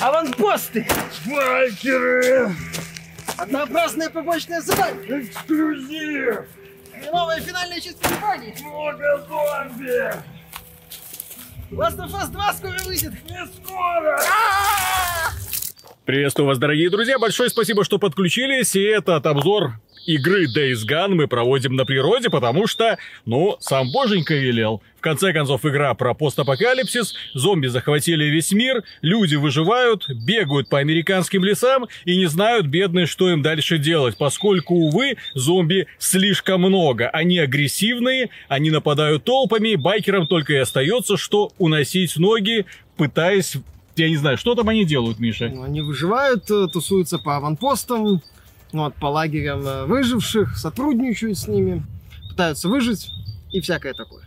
Аванпосты! Байкеры! Однообразное побочное задание! Эксклюзив! И новая финальная часть кампании! Много зомби! Last of Us 2 скоро выйдет! Не скоро! Приветствую вас, дорогие друзья. Большое спасибо, что подключились. И этот обзор игры Days Gone мы проводим на природе, потому что, ну, сам боженька велел. В конце концов, игра про постапокалипсис, зомби захватили весь мир, люди выживают, бегают по американским лесам и не знают, бедные, что им дальше делать, поскольку, увы, зомби слишком много. Они агрессивные, они нападают толпами, байкерам только и остается, что уносить ноги, пытаясь я не знаю, что там они делают, Миша? Ну, Они выживают, э, тусуются по аванпостам, вот, по лагерям э, выживших, сотрудничают с ними, пытаются выжить и всякое такое.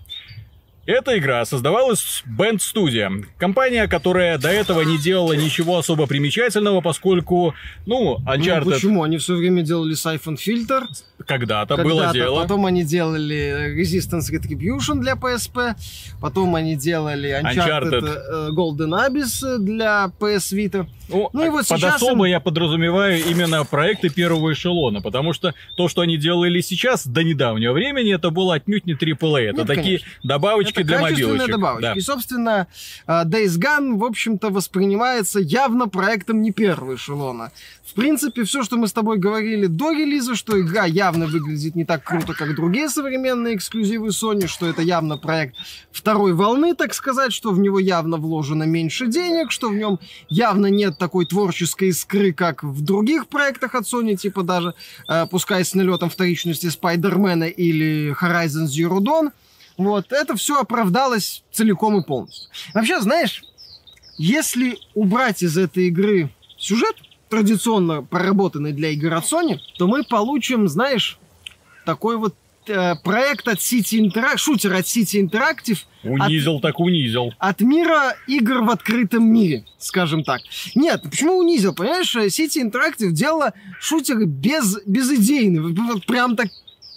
Эта игра создавалась Band Studio, компания, которая до этого не делала ничего особо примечательного, поскольку, ну, Ну, Uncharted почему? Они все время делали Siphon Filter, когда-то было когда-то, дело. потом они делали Resistance Retribution для PSP, потом они делали Uncharted, Uncharted. э, Golden Abyss для PS Vita. Ну, Ну и вот под сейчас особо им- я подразумеваю именно проекты первого эшелона, потому что то, что они делали сейчас, до недавнего времени, это было отнюдь не AAA. Это Нет, такие конечно. добавочки Это для качественные добавочки. Да. И, собственно, э, Days Gone, в общем-то, воспринимается явно проектом не первого эшелона. В принципе, все, что мы с тобой говорили до релиза, что игра явно выглядит не так круто, как другие современные эксклюзивы Sony, что это явно проект второй волны, так сказать, что в него явно вложено меньше денег, что в нем явно нет такой творческой искры, как в других проектах от Sony, типа даже, э, пускай с налетом вторичности Спайдермена или Horizon Zero Dawn. Вот, это все оправдалось целиком и полностью. Вообще, знаешь, если убрать из этой игры сюжет, традиционно проработанный для игр от Sony, то мы получим, знаешь, такой вот э, проект от City Interactive, шутер от City Interactive Унизил так унизил. от мира игр в открытом мире, скажем так. Нет, почему унизил? Понимаешь, City Interactive делала шутеры без, вот прям так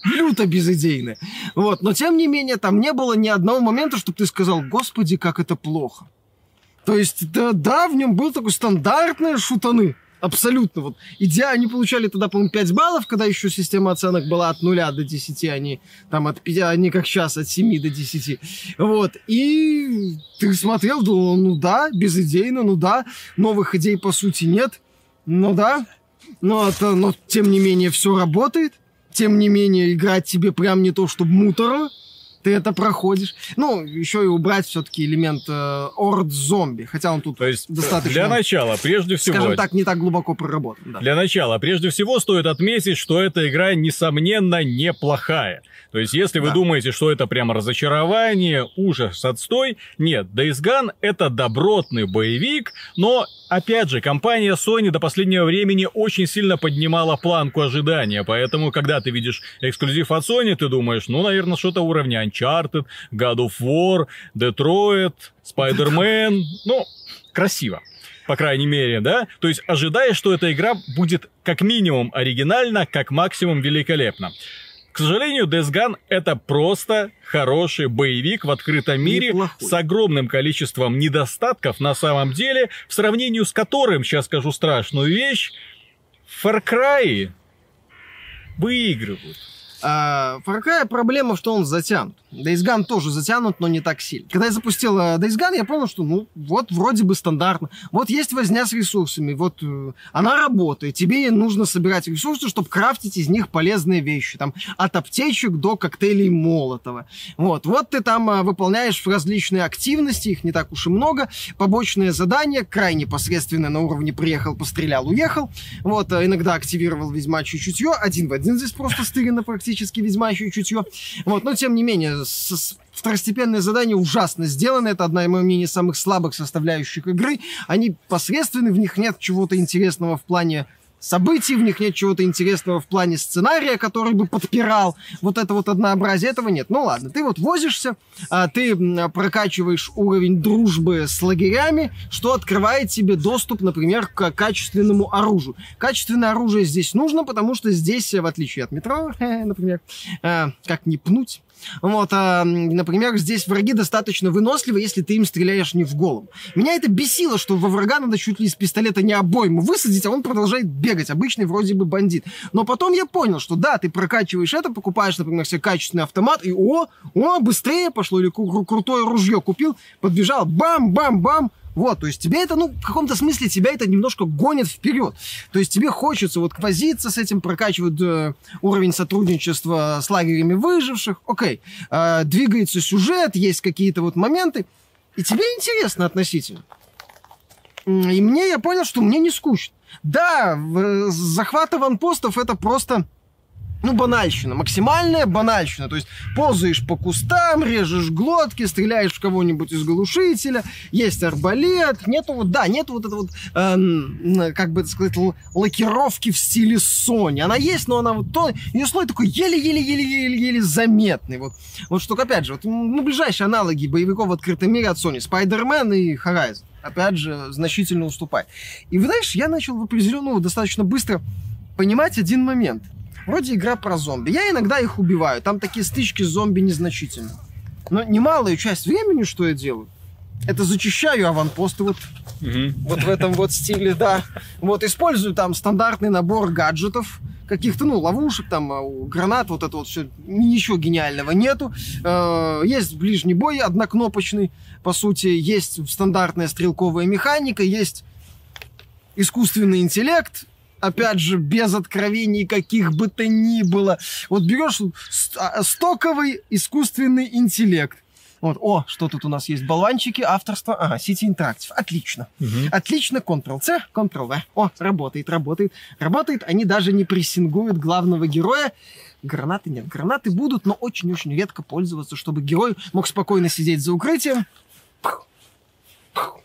люто безидейные. Вот, но тем не менее, там не было ни одного момента, чтобы ты сказал, господи, как это плохо. То есть, да, да, в нем был такой стандартные шутаны. Абсолютно. Вот. Идея, они получали тогда, по-моему, 5 баллов, когда еще система оценок была от 0 до 10, а не, там, от 5, а не как сейчас, от 7 до 10. Вот. И ты смотрел, думал, ну да, безыдейно, ну да, новых идей по сути нет, ну да, но, это, но тем не менее все работает, тем не менее играть тебе прям не то, чтобы муторно, ты это проходишь. Ну, еще и убрать все-таки элемент э, орд зомби, хотя он тут То есть, достаточно, для начала, прежде всего, скажем так, не так глубоко проработан. Да. Для начала, прежде всего, стоит отметить, что эта игра, несомненно, неплохая. То есть, если вы Да. думаете, что это прямо разочарование, ужас, отстой, нет, Days Gone — это добротный боевик, но, опять же, компания Sony до последнего времени очень сильно поднимала планку ожидания, поэтому, когда ты видишь эксклюзив от Sony, ты думаешь, ну, наверное, что-то уровня Uncharted, God of War, Detroit, Spider-Man, ну, красиво по крайней мере, да? То есть ожидаешь, что эта игра будет как минимум оригинальна, как максимум великолепна. К сожалению, Death Gone это просто хороший боевик в открытом мире Неплохой. с огромным количеством недостатков на самом деле, в сравнении с которым, сейчас скажу страшную вещь, Far Cry выигрывают. А, проблема, что он затянут. Days тоже затянут, но не так сильно. Когда я запустил э, Days я понял, что ну вот вроде бы стандартно. Вот есть возня с ресурсами, вот э, она работает. Тебе нужно собирать ресурсы, чтобы крафтить из них полезные вещи. Там от аптечек до коктейлей Молотова. Вот, вот ты там э, выполняешь различные активности, их не так уж и много. Побочные задания, крайне посредственно на уровне приехал, пострелял, уехал. Вот, иногда активировал ведьмачье чутье. Один в один здесь просто стырено практически ведьмачье чутье. Вот, но тем не менее, с- второстепенные задания ужасно сделаны. Это одна, мое мнение, самых слабых составляющих игры. Они посредственны, в них нет чего-то интересного в плане событий, в них нет чего-то интересного в плане сценария, который бы подпирал вот это вот однообразие, этого нет. Ну ладно, ты вот возишься, а, ты прокачиваешь уровень дружбы с лагерями, что открывает тебе доступ, например, к качественному оружию. Качественное оружие здесь нужно, потому что здесь, в отличие от метро, например, а, как не пнуть, Вот, а, например, здесь враги достаточно выносливы, если ты им стреляешь не в голову. Меня это бесило, что во врага надо чуть ли из пистолета не обойму высадить, а он продолжает бегать. Обычный вроде бы бандит. Но потом я понял, что да, ты прокачиваешь это, покупаешь, например, себе качественный автомат, и о, о, быстрее пошло, или кру- кру- крутое ружье купил, подбежал, бам-бам-бам, вот, то есть тебе это, ну, в каком-то смысле тебя это немножко гонит вперед. То есть тебе хочется вот возиться с этим, прокачивать э, уровень сотрудничества с лагерями выживших. Окей, Э, двигается сюжет, есть какие-то вот моменты, и тебе интересно относительно. И мне, я понял, что мне не скучно. Да, захват аванпостов это просто ну, банальщина, максимальная банальщина. То есть ползаешь по кустам, режешь глотки, стреляешь в кого-нибудь из глушителя, есть арбалет, нету вот, да, нету вот это вот, эм, как бы это сказать, лакировки в стиле Sony. Она есть, но она вот то, ее слой такой еле-еле-еле-еле-еле заметный. Вот, вот что, опять же, вот, ну, ближайшие аналоги боевиков в открытом мире от Sony, Spider-Man и Horizon. Опять же, значительно уступает. И, знаешь, я начал в определенную достаточно быстро понимать один момент. Вроде игра про зомби. Я иногда их убиваю. Там такие стычки с зомби незначительны. Но немалую часть времени, что я делаю, это зачищаю аванпосты вот, Мгм. вот в этом вот стиле, да. Вот использую там стандартный набор гаджетов, каких-то, ну, ловушек, там, а, гранат, вот это вот все, ничего гениального нету. Э, Есть ближний бой однокнопочный, по сути, есть стандартная стрелковая механика, есть искусственный интеллект, опять же, без откровений каких бы то ни было. Вот берешь а, стоковый искусственный интеллект. Вот, о, что тут у нас есть? Болванчики, авторство. Ага, City Interactive. Отлично. Мгм. Отлично. Ctrl-C, Ctrl-V. О, работает, работает. Работает. Они даже не прессингуют главного героя. Гранаты нет. Гранаты будут, но очень-очень редко пользоваться, чтобы герой мог спокойно сидеть за укрытием. Пух, пух.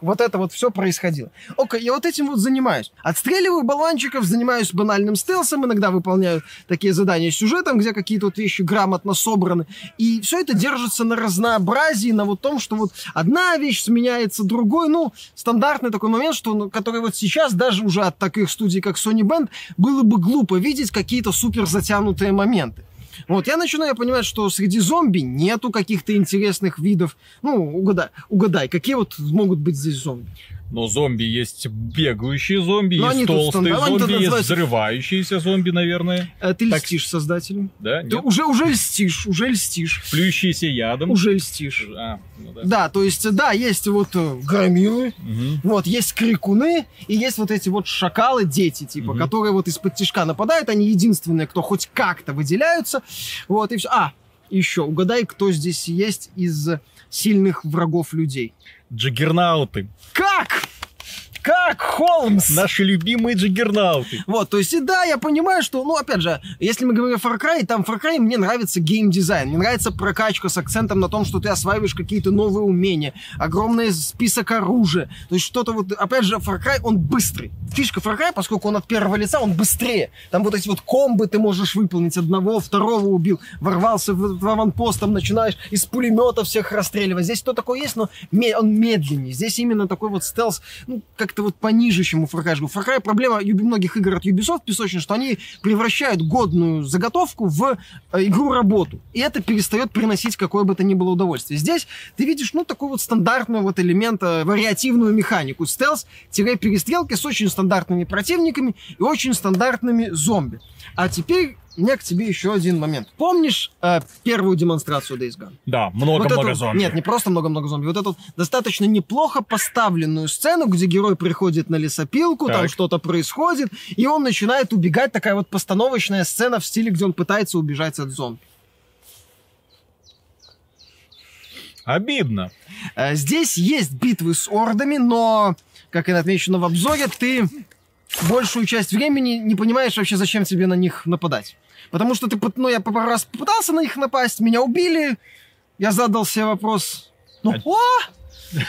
Вот это вот все происходило. Окей, я вот этим вот занимаюсь. Отстреливаю болванчиков, занимаюсь банальным стелсом, иногда выполняю такие задания с сюжетом, где какие-то вот вещи грамотно собраны. И все это держится на разнообразии, на вот том, что вот одна вещь сменяется другой. Ну, стандартный такой момент, что, ну, который вот сейчас даже уже от таких студий, как Sony Band, было бы глупо видеть какие-то супер затянутые моменты. Вот, я начинаю понимать, что среди зомби нету каких-то интересных видов. Ну, угадай, угадай, какие вот могут быть здесь зомби? Но зомби есть бегающие зомби, Но есть толстые тут зомби, есть называются- взрывающиеся зомби, наверное. Э, ты Так. льстишь создателям. Да? Ты Нет? уже, уже льстишь, уже льстишь. Плюющиеся ядом. Уже льстишь. А, ну да. Да, то есть, да, есть вот э, громилы, Мгм. вот есть крикуны, и есть вот эти вот шакалы, дети, типа, Мгм. которые вот из-под тишка нападают, они единственные, кто хоть как-то выделяются, вот, и все. А, еще, угадай, кто здесь есть из сильных врагов людей. Джаггернауты. Как? Как, Холмс? Наши любимые джаггернауты. Вот, то есть, и да, я понимаю, что, ну, опять же, если мы говорим о Far Cry, там в Far Cry мне нравится геймдизайн, мне нравится прокачка с акцентом на том, что ты осваиваешь какие-то новые умения, огромный список оружия, то есть что-то вот, опять же, Far Cry, он быстрый. Фишка Far поскольку он от первого лица, он быстрее. Там вот эти вот комбы ты можешь выполнить, одного, второго убил, ворвался в, в аванпост, там начинаешь из пулемета всех расстреливать. Здесь то такое есть, но он медленнее. Здесь именно такой вот стелс, ну, как-то вот пониже, чем у Far Cry. Far Cry проблема многих игр от Ubisoft песочная, что они превращают годную заготовку в э, игру-работу. И это перестает приносить какое бы то ни было удовольствие. Здесь ты видишь, ну, такой вот стандартный вот элемент, вариативную механику. Стелс-перестрелки с очень стандартными противниками и очень стандартными зомби. А теперь у меня к тебе еще один момент. Помнишь э, первую демонстрацию Days Gone? Да, Вот много-много эту- зомби. Нет, не просто много-много зомби. Вот эту вот достаточно неплохо поставленную сцену, где герой приходит на лесопилку, там Так. что-то происходит, и он начинает убегать. Такая вот постановочная сцена в стиле, где он пытается убежать от зомби. Обидно. Э, Здесь есть битвы с ордами, но, как и отмечено в обзоре, ты большую часть времени не понимаешь вообще, зачем тебе на них нападать. Потому что ты, ну, я пару раз попытался на них напасть, меня убили, я задал себе вопрос, ну, А- о,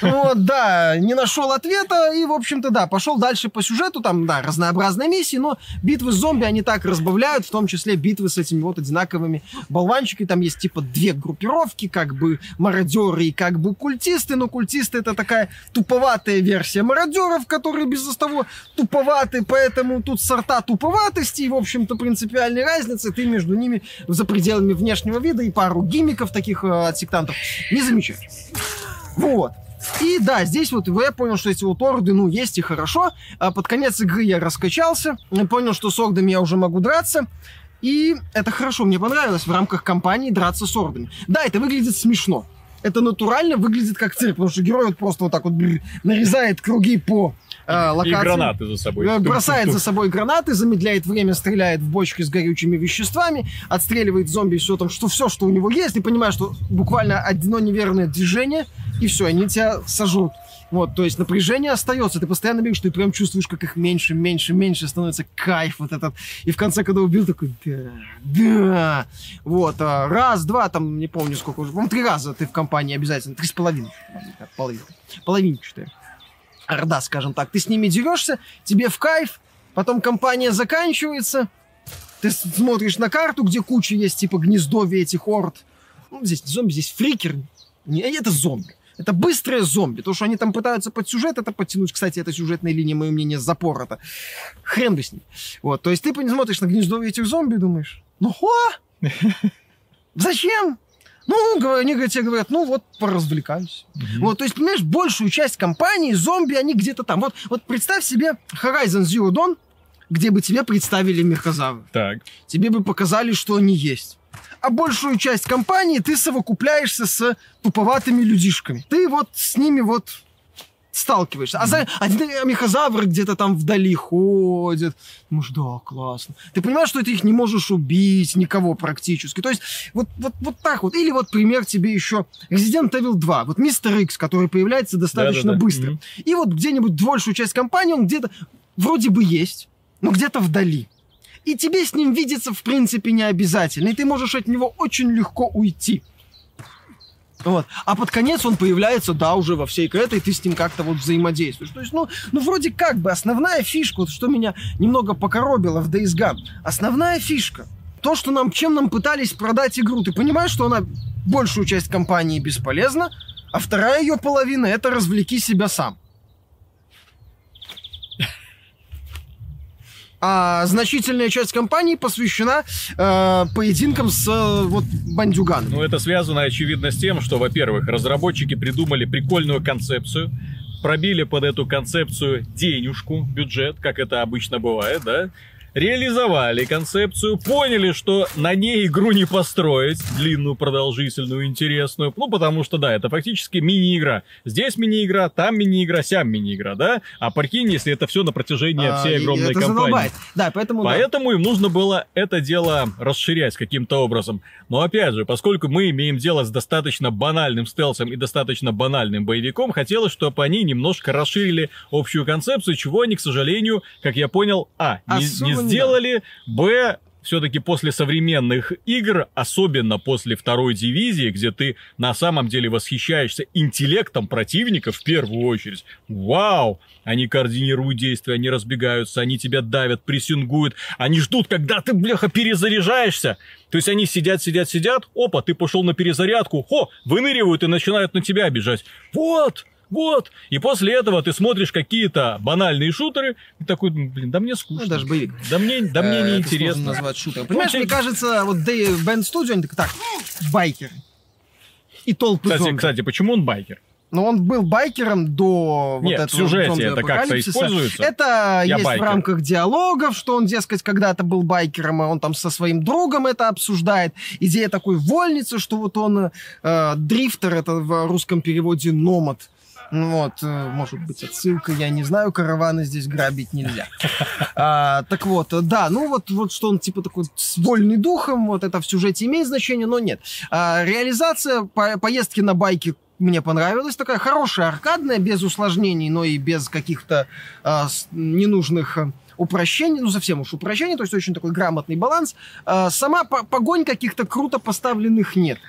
Вот, да, не нашел ответа и, в общем-то, да, пошел дальше по сюжету, там, да, разнообразные миссии, но битвы с зомби они так разбавляют, в том числе битвы с этими вот одинаковыми болванчиками. Там есть типа две группировки, как бы мародеры и как бы культисты, но культисты это такая туповатая версия мародеров, которые без того туповаты, поэтому тут сорта туповатости и, в общем-то, принципиальной разницы ты между ними за пределами внешнего вида и пару гиммиков таких э, от сектантов не замечаешь. Вот. И да, здесь вот я понял, что эти вот орды, ну, есть и хорошо. А под конец игры я раскачался, понял, что с ордами я уже могу драться. И это хорошо, мне понравилось в рамках кампании драться с ордами. Да, это выглядит смешно. Это натурально выглядит как цирк, потому что герой вот просто вот так вот бррр, нарезает круги по э, локации. И гранаты за собой. Э, Бросает за собой гранаты, замедляет время, стреляет в бочки с горючими веществами, отстреливает зомби, все там, что все, что у него есть, и понимаешь, что буквально одно неверное движение, и все, они тебя сожрут. Вот, то есть напряжение остается, ты постоянно бегаешь, ты прям чувствуешь, как их меньше, меньше, меньше становится кайф вот этот. И в конце, когда убил, такой, да, да. Вот, а, раз, два, там, не помню сколько уже, по-моему, три раза ты в компании обязательно, три с половиной, половинка, половинчатая. Орда, скажем так. Ты с ними дерешься, тебе в кайф, потом компания заканчивается, ты смотришь на карту, где куча есть, типа, гнездовья этих орд. Ну, здесь зомби, здесь фрикер. Не, это зомби. Это быстрые зомби. То, что они там пытаются под сюжет это подтянуть. Кстати, эта сюжетная линия, мое мнение, запорота. Хрен бы с ней. Вот, то есть ты смотришь на гнездовье этих зомби и думаешь, ну хо? Зачем? Ну, они говорят, тебе говорят, ну вот, поразвлекаюсь. Вот, то есть, понимаешь, большую часть компании зомби, они где-то там. Вот, вот представь себе Horizon Zero Dawn, где бы тебе представили мехозавры. Так. Тебе бы показали, что они есть. А большую часть компании ты совокупляешься с туповатыми людишками. Ты вот с ними вот сталкиваешься. А за один мехозавр где-то там вдали ходит. Ну ж, да, классно. Ты понимаешь, что ты их не можешь убить, никого практически. То есть вот, вот, вот так вот. Или вот пример тебе еще Resident Evil 2. Вот Мистер Икс, который появляется достаточно Да-да-да. быстро. Мгм. И вот где-нибудь большую часть компании он где-то вроде бы есть, но где-то вдали. И тебе с ним видеться в принципе не обязательно. И ты можешь от него очень легко уйти. Вот. А под конец он появляется, да, уже во всей этой, ты с ним как-то вот взаимодействуешь. То есть, ну, ну, вроде как бы основная фишка, вот что меня немного покоробило в Days Gone, основная фишка, то, что нам, чем нам пытались продать игру, ты понимаешь, что она большую часть компании бесполезна, а вторая ее половина это развлеки себя сам. А значительная часть компании посвящена э, поединкам с э, вот бандюганом. Ну, это связано, очевидно, с тем, что, во-первых, разработчики придумали прикольную концепцию, пробили под эту концепцию денежку, бюджет, как это обычно бывает, да, реализовали концепцию, поняли, что на ней игру не построить, длинную, продолжительную, интересную, ну, потому что, да, это фактически мини-игра. Здесь мини-игра, там мини-игра, сям мини-игра, да, а прикинь, если это все на протяжении А, всей огромной это компании. задолбает. Да, поэтому... да. Поэтому им нужно было это дело расширять каким-то образом. Но опять же, поскольку мы имеем дело с достаточно банальным стелсом и достаточно банальным боевиком, хотелось, чтобы они немножко расширили общую концепцию, чего они, к сожалению, как я понял, а, не не сделали, б, все-таки после современных игр, особенно после второй дивизии, где ты на самом деле восхищаешься интеллектом противника в первую очередь. Вау! Они координируют действия, они разбегаются, они тебя давят, прессингуют, они ждут, когда ты, бляха, перезаряжаешься. То есть они сидят, сидят, сидят, опа, ты пошел на перезарядку, хо, выныривают и начинают на тебя бежать. Вот! Вот. И после этого ты смотришь какие-то банальные шутеры и такой, «Ну, блин, да мне скучно. Ну, даже боевик. Да мне, да мне Э, не интересно. назвать шутером. Понимаешь, Ну, мне кажется, вот Band Studio, они такие, так, байкеры. И толпы Кстати, кстати, почему он байкер? Но он был байкером до Нет, вот в этого сюжете это как-то используется? Это Я есть байкер. в рамках диалогов, что он, дескать, когда-то был байкером, и он там со своим другом это обсуждает. Идея такой вольницы, что вот он э, дрифтер, это в русском переводе номад. Ну Вот, э, может быть, отсылка, я не знаю, караваны здесь грабить нельзя. А, так вот, э, да, ну вот, вот что он типа такой с вольный духом, вот это в сюжете имеет значение, но нет. А, реализация по- поездки на байке мне понравилась. Такая хорошая, аркадная, без усложнений, но и без каких-то а, ненужных а, упрощений, ну совсем уж упрощений, то есть очень такой грамотный баланс. А, сама по- погонь каких-то круто поставленных нет.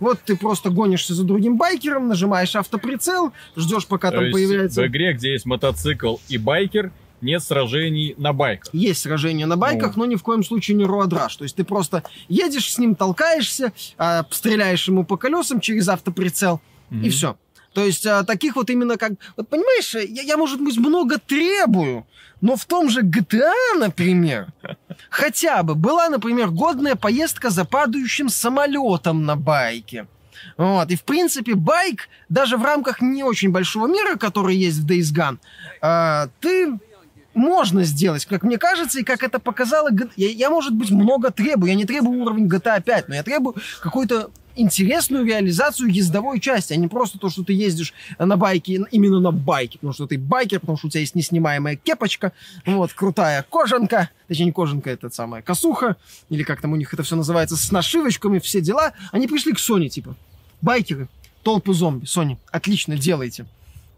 Вот ты просто гонишься за другим байкером, нажимаешь автоприцел, ждешь, пока То там есть появляется... в игре, где есть мотоцикл и байкер, нет сражений на байках. Есть сражения на байках, но ни в коем случае не роадраж. То есть ты просто едешь с ним, толкаешься, а, стреляешь ему по колесам через автоприцел, и Мгм. все. То есть а, таких вот именно как... Вот понимаешь, я, я, может быть, много требую, но в том же GTA, например, хотя бы была, например, годная поездка за падающим самолетом на байке. Вот. И, в принципе, байк, даже в рамках не очень большого мира, который есть в Days Gone, а, ты можно сделать, как мне кажется, и как это показало... Я, я, может быть, много требую. Я не требую уровень GTA 5, но я требую какую-то интересную реализацию ездовой части, а не просто то, что ты ездишь на байке, именно на байке, потому что ты байкер, потому что у тебя есть неснимаемая кепочка, вот, крутая кожанка, точнее, не кожанка, это самая косуха, или как там у них это все называется, с нашивочками, все дела. Они пришли к Sony, типа, байкеры, толпы зомби, Sony, отлично, делайте.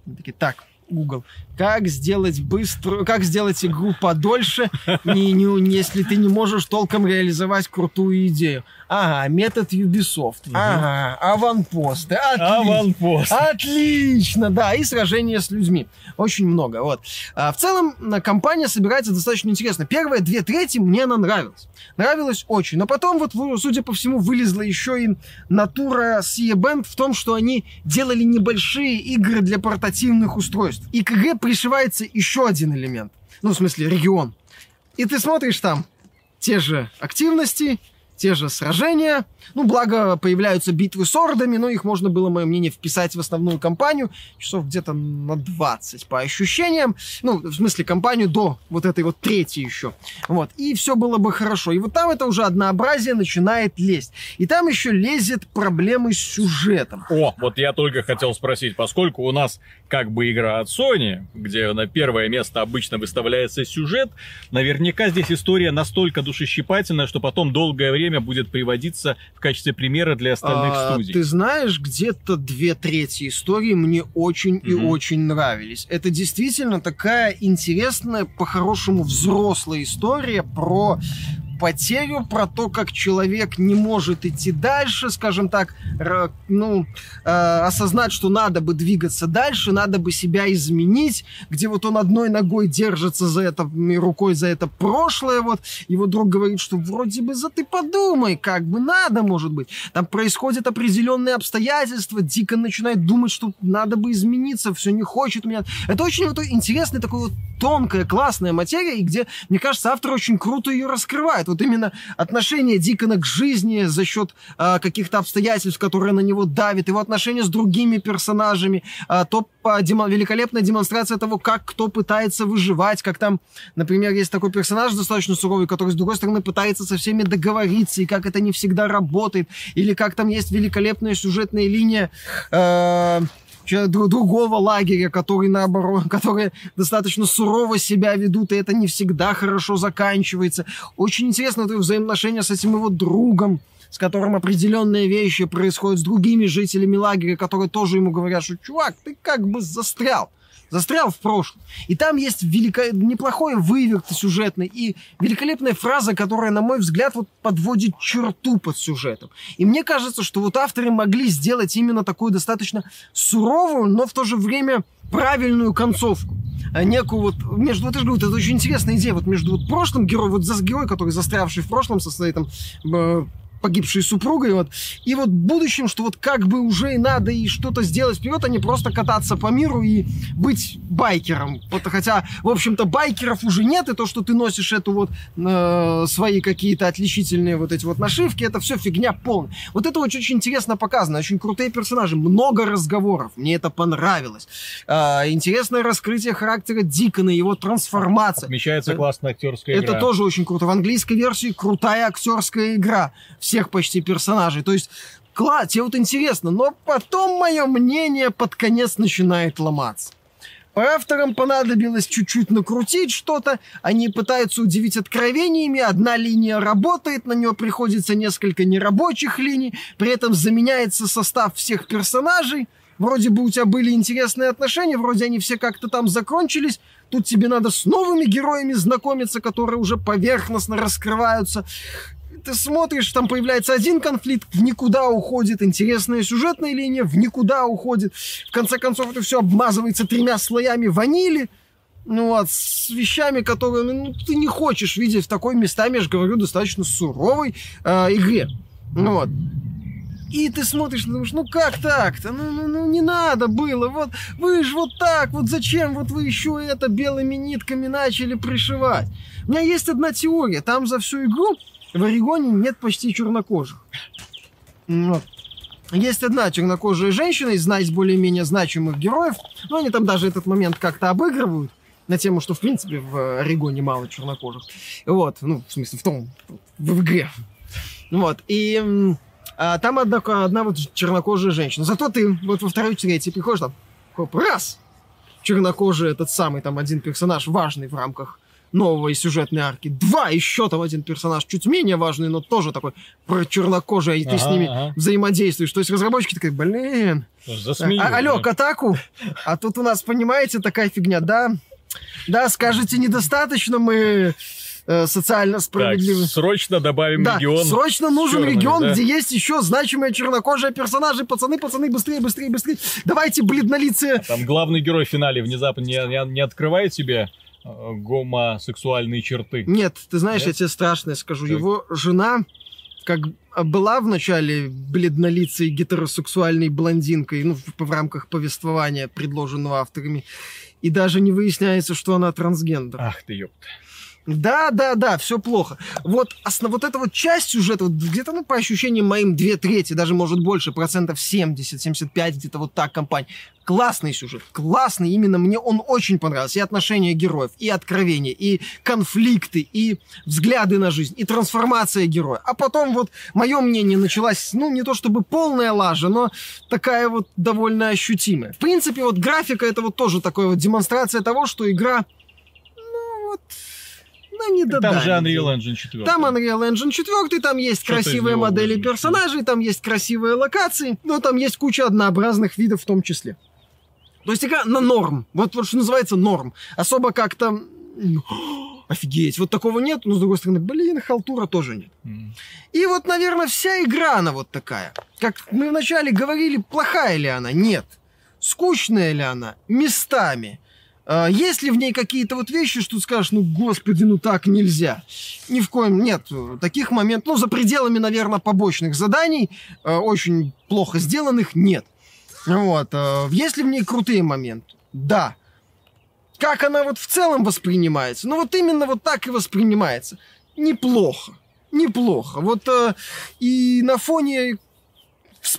Они такие, так, Google, как сделать быстро, как сделать игру подольше, не, не, если ты не можешь толком реализовать крутую идею. Ага, метод Ubisoft. Ага, аванпосты. Отлично. Аванпост. Отлично, да, и сражения с людьми. Очень много, вот. А, в целом, на компания собирается достаточно интересно. Первые две трети мне она нравилась. Нравилась очень. Но потом, вот, судя по всему, вылезла еще и натура Sea Band в том, что они делали небольшие игры для портативных устройств. И к игре пришивается еще один элемент. Ну, в смысле, регион. И ты смотришь там те же активности, те же сражения. Ну, благо, появляются битвы с ордами, но их можно было, мое мнение, вписать в основную кампанию часов где-то на 20, по ощущениям. Ну, в смысле, кампанию до вот этой вот третьей еще. Вот. И все было бы хорошо. И вот там это уже однообразие начинает лезть. И там еще лезет проблемы с сюжетом. О, вот я только хотел спросить, поскольку у нас как бы игра от Sony, где на первое место обычно выставляется сюжет, наверняка здесь история настолько душещипательная, что потом долгое время будет приводиться в качестве примера для остальных А, студий. Ты знаешь, где-то две трети истории мне очень и Мгм. очень нравились. Это действительно такая интересная, по-хорошему взрослая история про потерю, про то, как человек не может идти дальше, скажем так, ну, э, осознать, что надо бы двигаться дальше, надо бы себя изменить, где вот он одной ногой держится за это, рукой за это прошлое, вот, его друг говорит, что вроде бы за ты подумай, как бы надо, может быть. Там происходят определенные обстоятельства, Дикон начинает думать, что надо бы измениться, все не хочет меня. Это очень вот интересная такой вот тонкая, классная материя, и где, мне кажется, автор очень круто ее раскрывает. Вот именно отношение Дикона к жизни за счет а, каких-то обстоятельств, которые на него давят, его отношения с другими персонажами, а, то а, демо- великолепная демонстрация того, как кто пытается выживать, как там, например, есть такой персонаж достаточно суровый, который, с другой стороны, пытается со всеми договориться, и как это не всегда работает, или как там есть великолепная сюжетная линия э, другого лагеря, который наоборот, которые достаточно сурово себя ведут, и это не всегда хорошо заканчивается. Очень интересно это взаимоотношения с этим его другом, с которым определенные вещи происходят с другими жителями лагеря, которые тоже ему говорят, что чувак, ты как бы застрял. Застрял в прошлом. И там есть велико... неплохой выверт сюжетный и великолепная фраза, которая, на мой взгляд, вот подводит черту под сюжетом. И мне кажется, что вот авторы могли сделать именно такую достаточно суровую, но в то же время правильную концовку. А некую вот между, вот я же говорю, это очень интересная идея, вот между вот прошлым героем, вот за герой, который застрявший в прошлом со своей там э, погибшей супругой, вот, и вот будущем, что вот как бы уже и надо и что-то сделать вперед, а не просто кататься по миру и быть байкером. Вот, хотя, в общем-то, байкеров уже нет, и то, что ты носишь эту вот э, свои какие-то отличительные вот эти вот нашивки, это все фигня полная. Вот это очень, очень интересно показано, очень крутые персонажи, много разговоров, мне это понравилось. А, интересное раскрытие характера Дикона, его трансформация. Отмечается это- классная актерская Это игра. тоже очень круто. В английской версии крутая актерская игра всех почти персонажей. То есть, класс, тебе вот интересно. Но потом мое мнение под конец начинает ломаться. Авторам понадобилось чуть-чуть накрутить что-то. Они пытаются удивить откровениями. Одна линия работает, на нее приходится несколько нерабочих линий. При этом заменяется состав всех персонажей. Вроде бы у тебя были интересные отношения, вроде они все как-то там закончились. Тут тебе надо с новыми героями знакомиться, которые уже поверхностно раскрываются. Ты смотришь, там появляется один конфликт, в никуда уходит, интересная сюжетная линия в никуда уходит. В конце концов, это все обмазывается тремя слоями ванили, ну вот, с вещами, которые ну, ты не хочешь видеть в такой местами, я же говорю, достаточно суровой э, игре. Ну вот. И ты смотришь, думаешь, ну как так-то? Ну, ну, ну не надо было. Вот вы же вот так, вот зачем вот вы еще это белыми нитками начали пришивать? У меня есть одна теория. Там за всю игру в Орегоне нет почти чернокожих. Есть одна чернокожая женщина из, из более-менее значимых героев. Но они там даже этот момент как-то обыгрывают на тему, что в принципе в Орегоне мало чернокожих. Вот, ну, в смысле, в том, в игре. Вот, и а, там одна, одна вот чернокожая женщина. Зато ты вот во второй, третьей приходишь там, хоп, раз, чернокожий этот самый там один персонаж важный в рамках новой сюжетной арки. Два, еще там один персонаж чуть менее важный, но тоже такой про чернокожий, и ты Ага, с ними ага. взаимодействуешь. То есть разработчики такие, блин, Засмею. а, алло, да. Катаку, а тут у нас, понимаете, такая фигня, да? Да, скажете, недостаточно мы э, социально Так, справедливы. срочно добавим Да, регион. срочно нужен черными, регион, да. где есть еще значимые чернокожие персонажи. Пацаны, пацаны, быстрее, быстрее, быстрее. Давайте, бледнолицые. Там главный герой в финале внезапно не, не, не открывает себе гомосексуальные черты. Нет, ты знаешь, Нет? я тебе страшное скажу. Так. Его жена как была в начале бледнолицей гетеросексуальной блондинкой, ну, в, в рамках повествования, предложенного авторами, и даже не выясняется, что она трансгендер. Ах ты ёпта. Да, да, да, все плохо. Вот, основ... вот эта вот часть сюжета, вот где-то, ну, по ощущениям моим, две трети, даже, может, больше, процентов 70-75, где-то вот так компания. Классный сюжет, классный, именно мне он очень понравился. И отношения героев, и откровения, и конфликты, и взгляды на жизнь, и трансформация героя. А потом вот, мое мнение, началась, ну, не то чтобы полная лажа, но такая вот довольно ощутимая. В принципе, вот графика это вот тоже такая вот демонстрация того, что игра, ну, вот, ну, не Там додали же Unreal. Engine 4. Там Unreal Engine 4, там есть красивые модели персонажей, там есть красивые локации, но там есть куча однообразных видов в том числе. То есть игра на норм. Вот, вот что называется норм. Особо как-то... Офигеть, вот такого нет, но с другой стороны, блин, халтура тоже нет. М. И вот, наверное, вся игра, она вот такая. Как мы вначале говорили, плохая ли она? Нет. Скучная ли она? Местами. А, Есть ли в ней какие-то вот вещи, что ты скажешь, ну, господи, ну так нельзя? Ни в коем нет таких моментов. Ну, за пределами, наверное, побочных заданий, э, очень плохо сделанных, нет. Вот. э, Есть ли в ней крутые моменты? Да. Как она вот в целом воспринимается? Ну, вот именно вот так и воспринимается. Неплохо. Неплохо. Вот э, и на фоне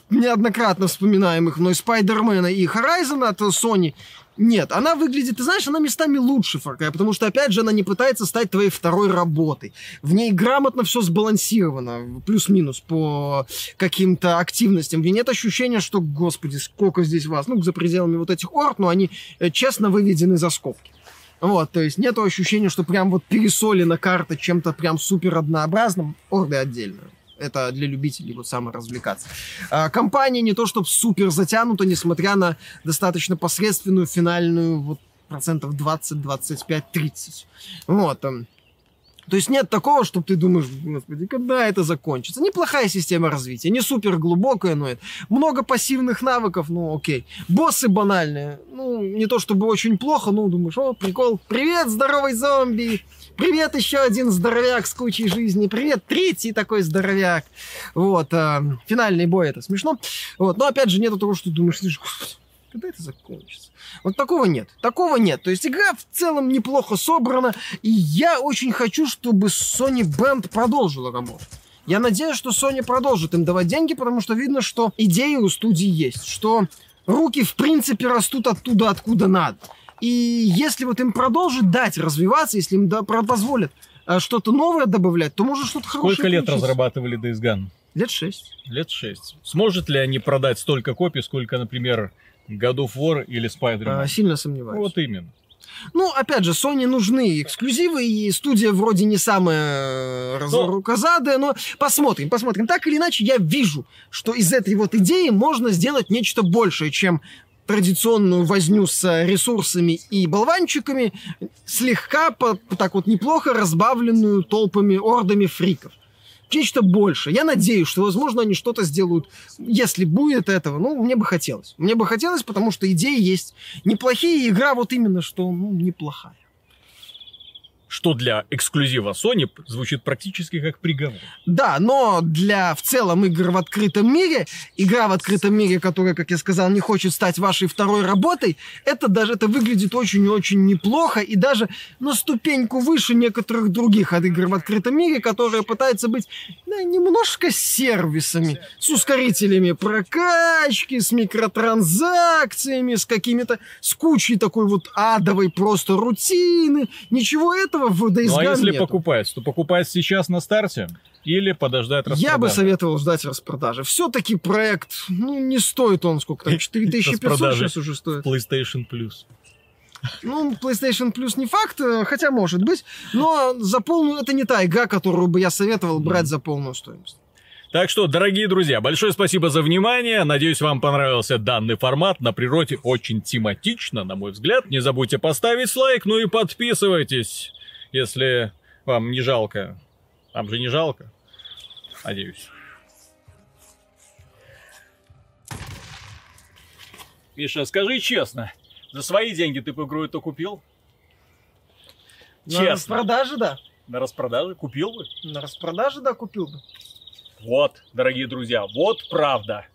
неоднократно вспоминаемых мной Спайдермена и Horizon от Sony, нет, она выглядит, ты знаешь, она местами лучше Far Cry, потому что, опять же, она не пытается стать твоей второй работой. В ней грамотно все сбалансировано, плюс-минус по каким-то активностям. Где нет ощущения, что, господи, сколько здесь вас, ну, за пределами вот этих орд, но они э, честно выведены за скобки. Вот, то есть нет ощущения, что прям вот пересолена карта чем-то прям супер однообразным. Орды отдельно. Это для любителей вот саморазвлекаться. А, компания не то чтобы супер затянута, несмотря на достаточно посредственную финальную вот процентов 20, 25, 30. Вот. эм. То есть нет такого, чтобы ты думаешь, господи, когда это закончится. Неплохая система развития, не супер глубокая, но это. Много пассивных навыков, ну окей. Боссы банальные, ну не то чтобы очень плохо, но думаешь, о, прикол, привет, здоровый зомби, привет, еще один здоровяк с кучей жизни, привет, третий такой здоровяк. Вот, э, финальный бой, это смешно. Вот, но опять же нету того, что ты думаешь, «Слушай, господи, когда это закончится? Вот такого нет. Такого нет. То есть игра в целом неплохо собрана, и я очень хочу, чтобы Sony Band продолжила работу. Я надеюсь, что Sony продолжит им давать деньги, потому что видно, что идеи у студии есть, что руки в принципе растут оттуда, откуда надо. И если вот им продолжить дать развиваться, если им позволят э, что-то новое добавлять, то может что-то хорошее Сколько лет получится. разрабатывали Days Gone? Лет шесть. Лет шесть. Сможет ли они продать столько копий, сколько, например, God of War или Spider-Man? А, сильно сомневаюсь. вот именно. Ну, опять же, Sony нужны эксклюзивы, и студия вроде не самая э, Но- рукозадая, но посмотрим, посмотрим. Так или иначе, я вижу, что из этой вот идеи можно сделать нечто большее, чем традиционную возню с ресурсами и болванчиками, слегка, по- так вот неплохо разбавленную толпами, ордами фриков. нечто больше. Я надеюсь, что, возможно, они что-то сделают, если будет этого. Ну, мне бы хотелось. Мне бы хотелось, потому что идеи есть неплохие, игра вот именно что ну, неплохая. Что для эксклюзива Sony звучит практически как приговор. Да, но для в целом игр в открытом мире, игра в открытом мире, которая, как я сказал, не хочет стать вашей второй работой, это даже это выглядит очень и очень неплохо и даже на ступеньку выше некоторых других от игр в открытом мире, которые пытаются быть да, немножко сервисами, с ускорителями прокачки, с микротранзакциями, с какими-то, с кучей такой вот адовой просто рутины. Ничего этого в Days Ну а если нету. покупать, то покупать сейчас на старте или подождать распродажи? Я бы советовал ждать распродажи. Все-таки проект, ну, не стоит он сколько там, 4500 Распродажи. сейчас уже стоит. PlayStation Plus. Ну, PlayStation Plus не факт, э, хотя может быть, но за полную это не та игра, которую бы я советовал брать за полную стоимость. Так что, дорогие друзья, большое спасибо за внимание. Надеюсь, вам понравился данный формат. На природе очень тематично, на мой взгляд. Не забудьте поставить лайк, ну и подписывайтесь, если вам не жалко. Вам же не жалко. Надеюсь. Миша, скажи честно, за свои деньги ты бы игру эту купил? На Честно. распродаже, да. На распродаже купил бы? На распродаже, да, купил бы. Вот, дорогие друзья, вот правда.